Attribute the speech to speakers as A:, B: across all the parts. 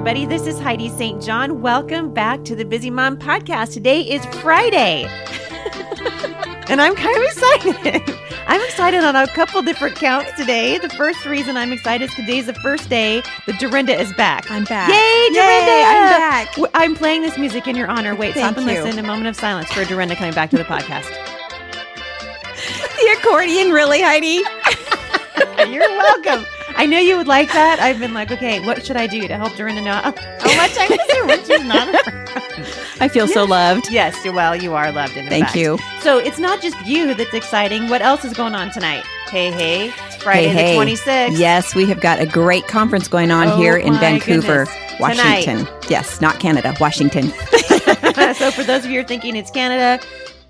A: Everybody, this is Heidi St. John. Welcome back to the Busy Mom Podcast. Today is Friday, and I'm kind of excited. I'm excited on a couple different counts today. The first reason I'm excited is today's the first day that Dorinda is back.
B: I'm back.
A: Yay, Dorinda!
B: Yay, I'm back.
A: I'm playing this music in your honor. Wait,
B: Thank
A: stop and
B: you.
A: listen. A moment of silence for Dorinda coming back to the podcast.
B: The accordion, really, Heidi?
A: You're welcome. I knew you would like that. I've been like, okay, what should I do to help Dorinda know how much I miss her when she's not around?
B: I feel so loved.
A: Yes, well, you are loved. In
B: Thank
A: fact.
B: you.
A: So it's not just you that's exciting. What else is going on tonight? Hey, hey, it's Friday
B: hey, hey.
A: the 26th.
B: Yes, we have got a great conference going on
A: Oh
B: here in Vancouver,
A: goodness.
B: Washington. Yes, not Canada, Washington.
A: so for those of you who are thinking it's Canada,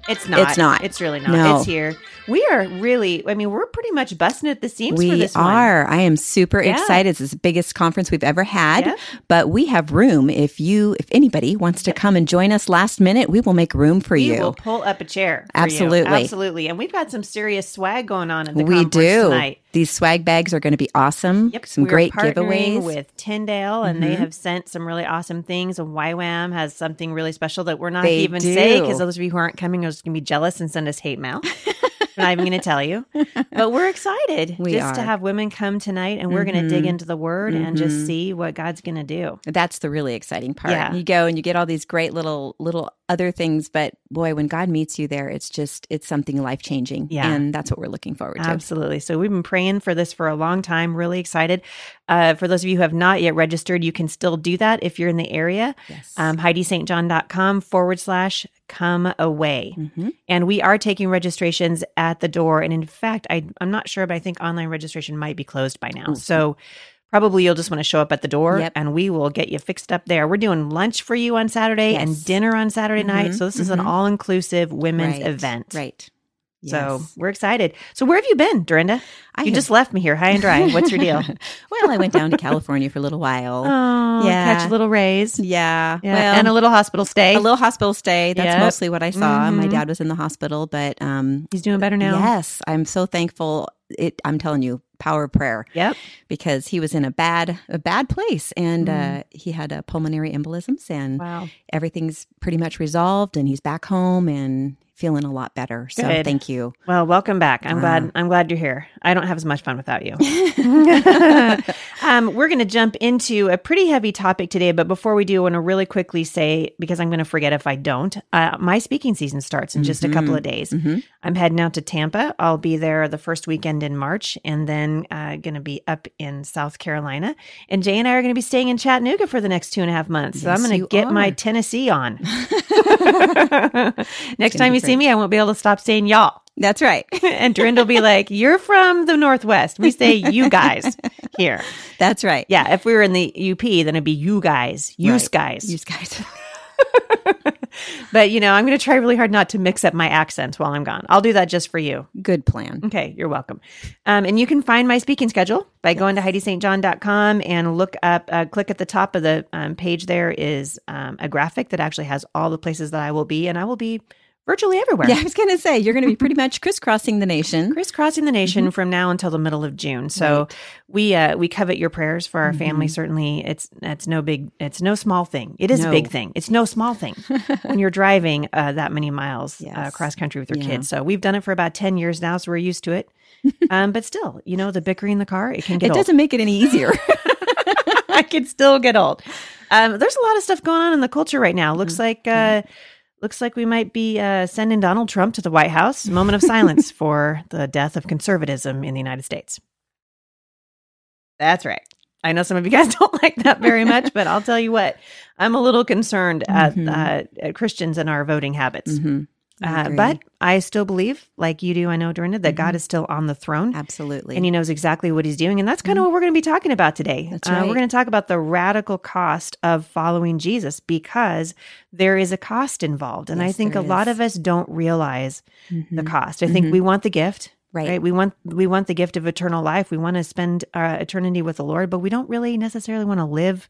A: it's not.
B: It's not.
A: It's really not.
B: No.
A: It's here. We are really, I mean, we're pretty much busting at the seams for
B: we
A: this one.
B: are. I am super
A: Yeah.
B: excited. It's the biggest conference we've ever had.
A: Yeah.
B: But we have room. If you, if anybody wants to come and join us last minute, we will make room for you.
A: We'll pull up a chair. for you.
B: Absolutely.
A: Absolutely. And we've got some serious swag going on in the
B: we
A: conference
B: do.
A: tonight.
B: These swag bags are going to be awesome.
A: Yep,
B: Some
A: we
B: great giveaways.
A: with Tyndale, and they
B: Mhm.
A: have sent some really awesome things. And YWAM has something really special that we're not
B: They
A: even
B: do.
A: because those of you who aren't coming are just going to be jealous and send us hate mail. I'm not even going to tell you, but we're excited
B: We
A: just to have women come tonight, and we're going to dig into the Word and just
B: Mhm.
A: see what God's going to do.
B: That's the really exciting part.
A: Yeah.
B: You go and you get all these great little little other things, but boy, when God meets you there, it's just it's something life changing.
A: Yeah.
B: and that's what we're looking forward to.
A: Absolutely. So we've been praying for this for a long time. Really excited. Uh, for those of you who have not yet registered, you can still do that if you're in the area.
B: Yes.
A: Um, HeidiSt.John.com forward slash come away.
B: Mhm.
A: And we are taking registrations at the door. And in fact, I, I'm not sure, but I think online registration might be closed by now.
B: Ooh.
A: So probably you'll just want to show up at the door
B: Yep.
A: and we will get you fixed up there. We're doing lunch for you on Saturday and dinner on Saturday night.
B: Mhm,
A: So this is an
B: mhm.
A: all inclusive women's
B: Right,
A: event.
B: Right.
A: So we're excited. So where have you been, Dorinda?
B: I
A: you
B: have-
A: just left me here high and dry. What's your deal?
B: well, I went down to California for a little while.
A: Oh,
B: Yeah.
A: catch a little rays.
B: yeah.
A: Yeah.
B: Well,
A: and a little hospital stay.
B: a little hospital stay. That's
A: Yep.
B: mostly what I saw. My
A: Mhm.
B: dad was in the hospital, but um,
A: He's doing better now.
B: yes, I'm so thankful. It, I'm telling you, power of prayer.
A: Yep.
B: because he was in a bad a bad place and
A: Mhm.
B: uh, he had a pulmonary embolisms and
A: Wow.
B: everything's pretty much resolved and he's back home and feeling a lot better. So
A: Good.
B: thank you.
A: Well, welcome back. I'm
B: Wow.
A: glad. I'm glad you're here. I don't have as much fun without you. um, we're going to jump into a pretty heavy topic today, but before we do, I want to really quickly say because I'm going to forget if I don't. Uh, my speaking season starts in just a couple of days.
B: Mhm.
A: I'm heading out to Tampa. I'll be there the first weekend in March, and then uh, going to be up in South Carolina. And Jay and I are going to be staying in Chattanooga for the next two and a half months. so I'm going to get my. Tennessee on. next time you see
B: great.
A: me, I won't be able to stop saying y'all.
B: That's right.
A: and Dorinda will be like, "You're from the Northwest. We say you guys here."
B: That's right.
A: Yeah, if we were in the UP, then it'd be you guys, you
B: Right.
A: guys.
B: You guys.
A: but you know, I'm going to try really hard not to mix up my accents while I'm gone. I'll do that just for you.
B: Good plan.
A: Okay, you're welcome. Um, and you can find my speaking schedule by going to HeidiSt.John.com and look up, uh, click at the top of the um, page. There is um, a graphic that actually has all the places that I will be, and I will be virtually everywhere.
B: Yeah, I was going to say you're going to be pretty much crisscrossing the nation.
A: crisscrossing the nation
B: Mm-hmm.
A: from now until the middle of June. So we uh, we covet your prayers for our family.
B: Mm-hmm.
A: Certainly, it's it's no big, it's no small thing. It is a big thing. It's no small thing when you're driving uh, that many miles uh,
B: Yes.
A: across country with your
B: Yeah.
A: kids. So we've done it for about ten years now, so we're used to it. um, but still, you know, the bickering in the car it can get
B: It
A: old.
B: doesn't make it any easier.
A: I could still get old. Um, there's a lot of stuff going on in the culture right now. Looks
B: Mm-hmm.
A: like uh, looks like we might be uh, sending Donald Trump to the White House. Moment of silence for the death of conservatism in the United States. That's right. I know some of you guys don't like that very much, but I'll tell you what, I'm a little concerned at,
B: Mhm.
A: uh, at Christians and our voting habits.
B: Mhm. I
A: Uh, but I still believe, like you do, I know, Dorinda, that
B: Mhm.
A: God is still on the throne.
B: absolutely.
A: And he knows exactly what he's doing. And that's kind of what we're going to be talking about today.
B: That's
A: Uh, we're going to talk about the radical cost of following Jesus because there is a cost involved. And I think a
B: there
A: lot of us don't realize the
B: Mhm.
A: cost. I think
B: Mhm.
A: we want the gift.
B: Right.
A: Right. We want we want the gift of eternal life. We want to spend uh, eternity with the Lord, but we don't really necessarily want to live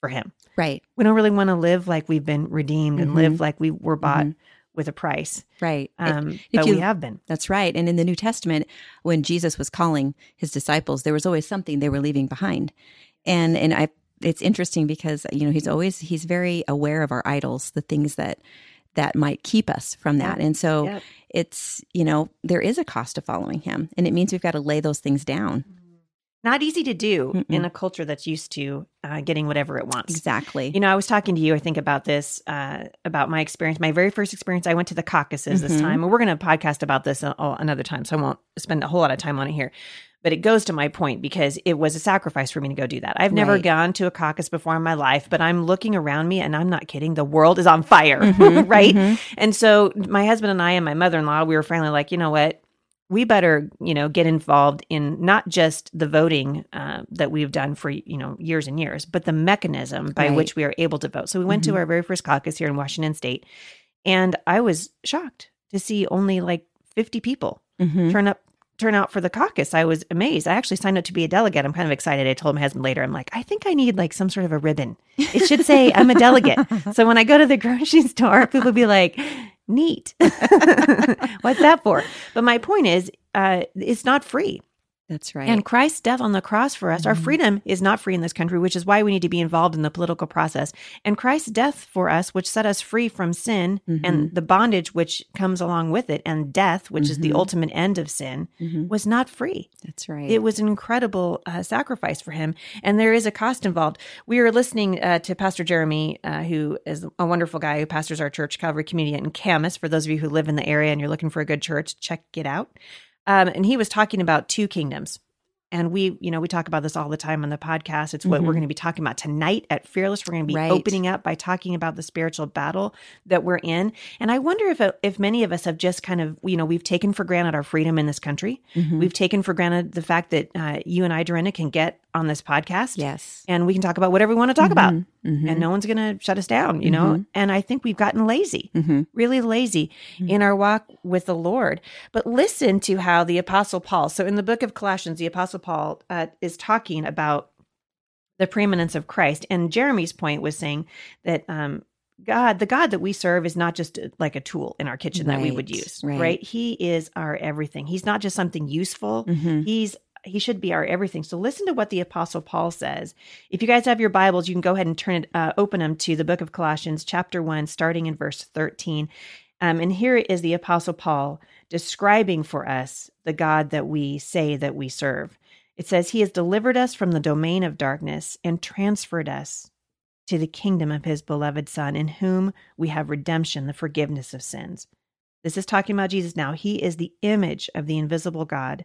A: for him.
B: Right.
A: We don't really want to live like we've been redeemed and
B: Mhm.
A: live like we were bought
B: Mhm.
A: With a price.
B: Right.
A: Um,
B: if
A: but
B: you-
A: we have been.
B: That's right. And in the New Testament, when Jesus was calling his disciples, there was always something they were leaving behind. And and I it's interesting because you know he's always he's very aware of our idols, the things that that might keep us from that. And so
A: Yep.
B: it's you know there is a cost to following him, and it means we've got to lay those things down.
A: Not easy to do
B: Mm-mm.
A: in a culture that's used to uh, getting whatever it wants.
B: Exactly.
A: You know, I was talking to you, I think, about this, uh, about my experience. My very first experience, I went to the caucuses this
B: Mhm.
A: time. And we're going to podcast about this uh, another time, so I won't spend a whole lot of time on it here. But it goes to my point because it was a sacrifice for me to go do that. I've never
B: Right.
A: gone to a caucus before in my life, but I'm looking around me and I'm not kidding. The world is on fire,
B: Mhm,
A: right?
B: mhm.
A: And so my husband and I and my mother in law, we were finally like, you know what? We better, you know, get involved in not just the voting uh, that we've done for, you know, years and years, but the mechanism by
B: Right.
A: which we are able to vote. So we went to
B: Mhm.
A: our very first caucus here in Washington State, and I was shocked to see only like 50 people
B: Mhm.
A: turn up turn out for the caucus. I was amazed. I actually signed up to be a delegate. I'm kind of excited. I told my husband later, I'm like, I think I need like some sort of a ribbon. It should say I'm a delegate. So when I go to the grocery store, people be like, neat. What's that for? But my point is, uh, it's not free.
B: That's right.
A: And Christ's death on the cross for us, our
B: Mhm.
A: freedom is not free in this country, which is why we need to be involved in the political process. And Christ's death for us, which set us free from sin
B: Mm-hmm.
A: and the bondage which comes along with it, and death, which is the
B: Mhm.
A: ultimate end of sin,
B: Mhm.
A: was not free.
B: That's right.
A: It was an incredible uh, sacrifice for him, and there is a cost involved. We were listening uh, to Pastor Jeremy, uh, who is a wonderful guy who pastors our church, Calvary Community in Camas. For those of you who live in the area and you're looking for a good church, check it out. Um, and he was talking about two kingdoms. And we, you know, we talk about this all the time on the podcast. It's what
B: Mhm.
A: we're going to be talking about tonight at Fearless. We're going to be
B: Right.
A: opening up by talking about the spiritual battle that we're in. And I wonder if if many of us have just kind of, you know, we've taken for granted our freedom in this country.
B: Mhm.
A: We've taken for granted the fact that uh, you and I, Dorinda, can get on this podcast
B: yes.
A: and we can talk about whatever we want to talk about,
B: Mhm. Mhm.
A: and no one's going to shut us down, you know.
B: Mhm.
A: And I think we've gotten lazy,
B: Mhm.
A: really lazy
B: Mhm.
A: in our walk with the Lord. But listen to how the Apostle Paul. So in the book of Colossians, the Apostle Paul uh, is talking about the preeminence of Christ, and Jeremy's point was saying that. Um, God, the God that we serve is not just uh, like a tool in our kitchen that we would use,
B: right.
A: right? He is our everything. He's not just something useful.
B: Mhm.
A: He's he should be our everything. So listen to what the apostle Paul says. If you guys have your Bibles, you can go ahead and turn it, uh, open them to the book of Colossians, chapter one, starting in verse thirteen. Um, and here is the apostle Paul describing for us the God that we say that we serve. It says, He has delivered us from the domain of darkness and transferred us to the kingdom of His beloved Son, in whom we have redemption, the forgiveness of sins. This is talking about Jesus now. He is the image of the invisible God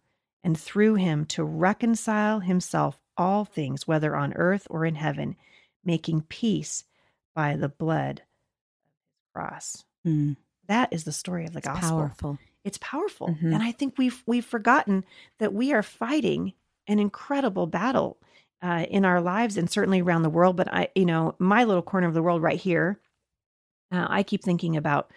A: and through him to reconcile himself all things, whether on earth or in heaven, making peace by the blood of his cross.
B: Mm.
A: That is the story of the
B: It's
A: gospel.
B: powerful.
A: It's powerful.
B: Mhm.
A: And I think we've we've forgotten that we are fighting an incredible battle uh, in our lives and certainly around the world. But I, you know, my little corner of the world right here, uh, I keep thinking about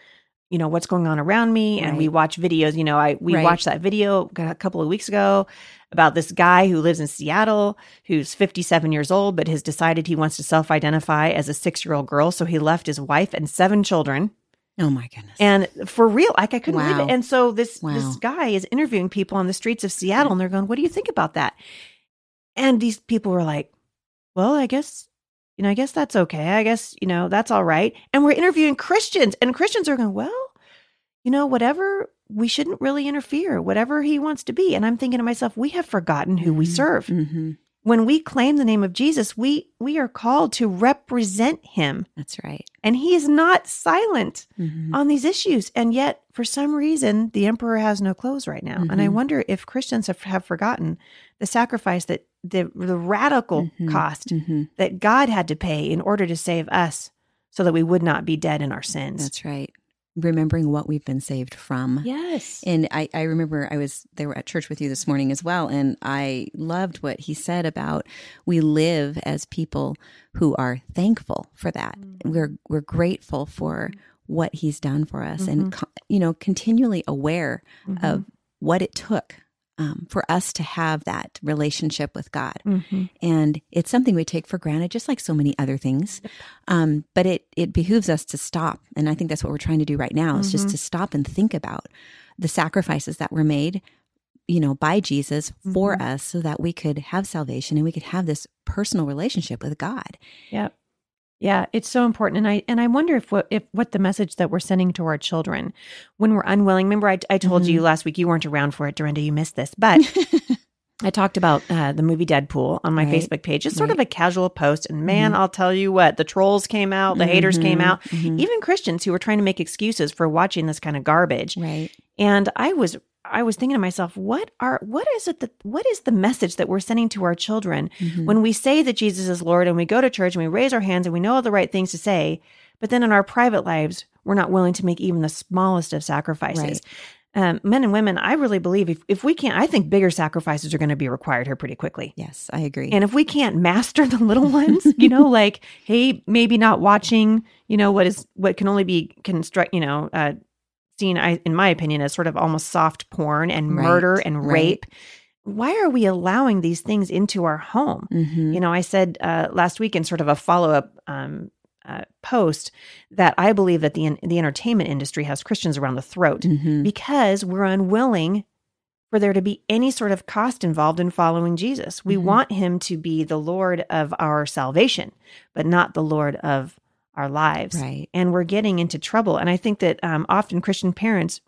A: you know what's going on around me and we watch videos you know i we
B: Right.
A: watched that video a couple of weeks ago about this guy who lives in seattle who's 57 years old but has decided he wants to self-identify as a six-year-old girl so he left his wife and seven children
B: Oh my goodness.
A: and for real like i couldn't believe it and so this
B: Wow.
A: this guy is interviewing people on the streets of seattle and they're going what do you think about that and these people were like well i guess you know i guess that's okay i guess you know that's all right and we're interviewing christians and christians are going well you know, whatever, we shouldn't really interfere, whatever he wants to be. And I'm thinking to myself, we have forgotten who we serve.
B: hmm
A: When we claim the name of Jesus, we we are called to represent him.
B: That's right.
A: And he is not silent
B: Mhm.
A: on these issues. And yet, for some reason, the emperor has no clothes right now. And I
B: Mhm.
A: wonder if Christians have, have forgotten the sacrifice that the, the radical
B: Mhm.
A: cost
B: Mhm.
A: that God had to pay in order to save us so that we would not be dead in our sins.
B: That's right. Remembering what we've been saved from.
A: yes.
B: And I, I remember I was they were at church with you this morning as well, and I loved what he said about we live as people who are thankful for that. We're we're grateful for what he's done for us, and you know, continually aware of what it took um, for us to have that relationship with God.
A: Mhm.
B: And it's something we take for granted, just like so many other things. Um, but it it behooves us to stop, and I think that's what we're trying to do right now is just to stop and think about the sacrifices that were made, you know, by Jesus for us, so that we could have salvation and we could have this personal relationship with God.
A: Yeah. Yeah, it's so important, and I and I wonder if what if what the message that we're sending to our children when we're unwilling. Remember, I, I told you mm-hmm. last week you weren't around for it, Dorinda. You missed this, but I talked about uh, the movie Deadpool on my
B: Right.
A: Facebook page. It's sort of a casual post, and man, mm-hmm. I'll tell you what, the trolls came out, the haters came mm-hmm, out, even Christians who were trying to make excuses for watching this kind of garbage.
B: Right.
A: And I was I was thinking to myself, what are what is it that what is the message that we're sending to our children
B: Mm-hmm.
A: when we say that Jesus is Lord and we go to church and we raise our hands and we know all the right things to say, but then in our private lives we're not willing to make even the smallest of sacrifices.
B: Right.
A: Um, men and women, I really believe if, if we can't, I think bigger sacrifices are going to be required here pretty quickly.
B: Yes, I agree.
A: And if we can't master the little ones, you know, like, hey, maybe not watching, you know, what is what can only be construct, you know, uh, seen, I, in my opinion, as sort of almost soft porn and
B: Right,
A: murder and
B: right.
A: rape. Why are we allowing these things into our home?
B: Mhm.
A: You know, I said uh, last week in sort of a follow up um, uh, post that I believe that the the entertainment industry has Christians around the throat
B: Mhm.
A: because we're unwilling for there to be any sort of cost involved in following Jesus. We
B: Mhm.
A: want him to be the Lord of our salvation, but not the Lord of our lives.
B: Right.
A: And we're getting into trouble. And I think that um, often Christian parents,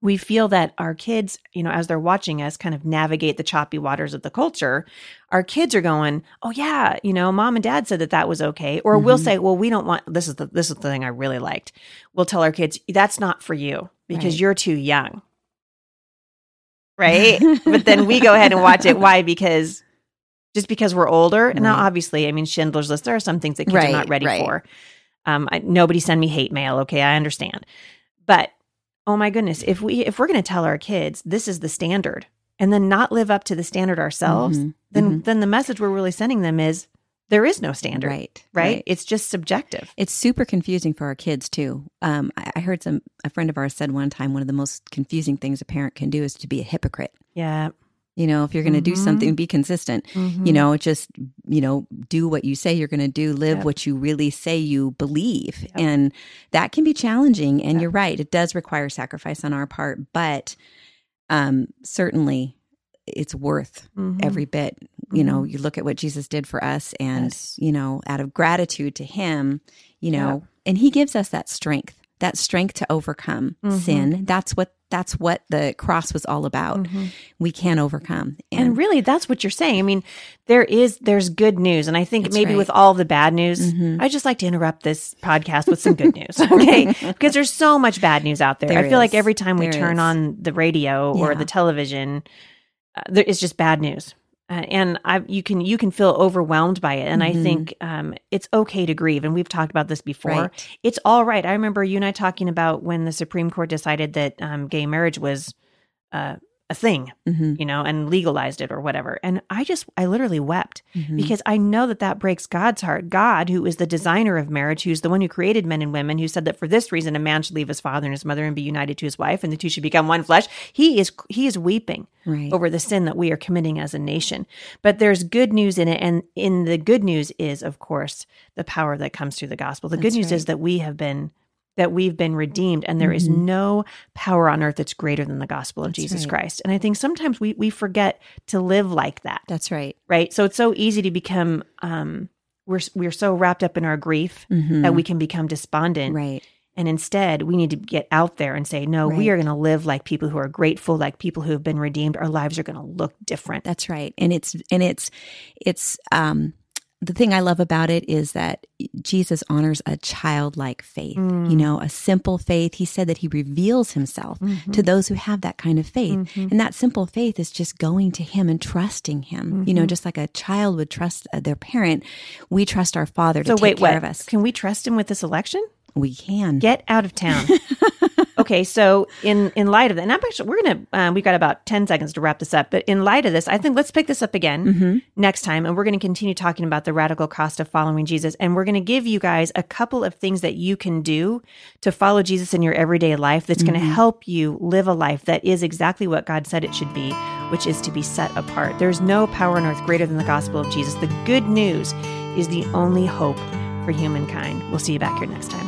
A: we feel that our kids, you know, as they're watching us kind of navigate the choppy waters of the culture, our kids are going, "Oh yeah, you know, mom and dad said that that was okay." Or we'll
B: Mhm.
A: say, "Well, we don't want this is the this is the thing I really liked." We'll tell our kids, "That's not for you because
B: Right.
A: you're too young." Right? but then we go ahead and watch it why? Because just because we're older. And now obviously, I mean Schindler's List there are some things that kids are not ready
B: right.
A: for. Um I, nobody send me hate mail, okay? I understand. But oh my goodness, if we if we're going to tell our kids this is the standard and then not live up to the standard ourselves,
B: Mhm.
A: then then the message we're really sending them is there is no standard,
B: Right.
A: right? It's just subjective.
B: It's super confusing for our kids too. Um, I, I heard some a friend of ours said one time one of the most confusing things a parent can do is to be a hypocrite.
A: Yeah.
B: You know, if you're going to do
A: Mhm.
B: something, be consistent. You know, just you know, do what you say you're going to do. Live
A: Yep.
B: what you really say you believe,
A: Yep.
B: and that can be challenging. And
A: Yep.
B: you're right; it does require sacrifice on our part, but um, certainly it's worth
A: Mhm.
B: every bit. You know, you look at what Jesus did for us, and
A: Yes.
B: you know, out of gratitude to Him, you know, and He gives us that strength, that strength to overcome
A: Mhm.
B: sin. That's what that's what the cross was all about.
A: Mhm.
B: We can overcome,
A: And really, that's what you're saying. I mean, there is there's good news, and I think maybe
B: right.
A: with all the bad news,
B: Mhm.
A: I just like to interrupt this podcast with some good news, okay? Because there's so much bad news out there.
B: There
A: I feel like every time we
B: There
A: turn
B: is.
A: on the radio or
B: Yeah.
A: the television, uh, there is just bad news. Uh, and I, you can you can feel overwhelmed by it, and I
B: Mhm.
A: think um, it's okay to grieve. And we've talked about this before.
B: Right.
A: It's all right. I remember you and I talking about when the Supreme Court decided that um, gay marriage was uh, a thing,
B: hmm
A: you know, and legalized it or whatever. And I just, I literally wept
B: Mhm.
A: because I know that that breaks God's heart. God, who is the designer of marriage, who's the one who created men and women, who said that for this reason a man should leave his father and his mother and be united to his wife, and the two should become one flesh. He is, he is weeping
B: right.
A: over the sin that we are committing as a nation. But there's good news in it. And in the good news is, of course, the power that comes through the gospel. The good news
B: right.
A: is that we have been that we've been redeemed and there is
B: Mhm.
A: no power on earth that's greater than the gospel of
B: That's
A: Jesus
B: right.
A: Christ. And I think sometimes we we forget to live like that.
B: That's right.
A: Right? So it's so easy to become um we're we're so wrapped up in our grief
B: Mhm.
A: that we can become despondent.
B: right.
A: And instead, we need to get out there and say, no, we are going to live like people who are grateful, like people who have been redeemed. Our lives are going to look different.
B: That's right. And it's and it's it's um the thing I love about it is that Jesus honors a childlike faith, you mm. know, a simple faith. He said that he reveals himself mm-hmm. to those who have that kind of faith. Mm-hmm. And that simple faith is just going to him and trusting him. You know, mm-hmm. just like a child would trust uh, their parent, we trust our father to
A: So
B: take
A: wait,
B: care
A: what?
B: of us.
A: Can we trust him with this election?
B: We can.
A: Get out of town. okay, so in in light of that, and I'm actually we're gonna um, we've got about ten seconds to wrap this up. But in light of this, I think let's pick this up again
B: Mm-hmm.
A: next time, and we're going to continue talking about the radical cost of following Jesus, and we're going to give you guys a couple of things that you can do to follow Jesus in your everyday life. That's going to
B: Mm-hmm.
A: help you live a life that is exactly what God said it should be, which is to be set apart. There's no power on earth greater than the gospel of Jesus. The good news is the only hope for humankind. We'll see you back here next time.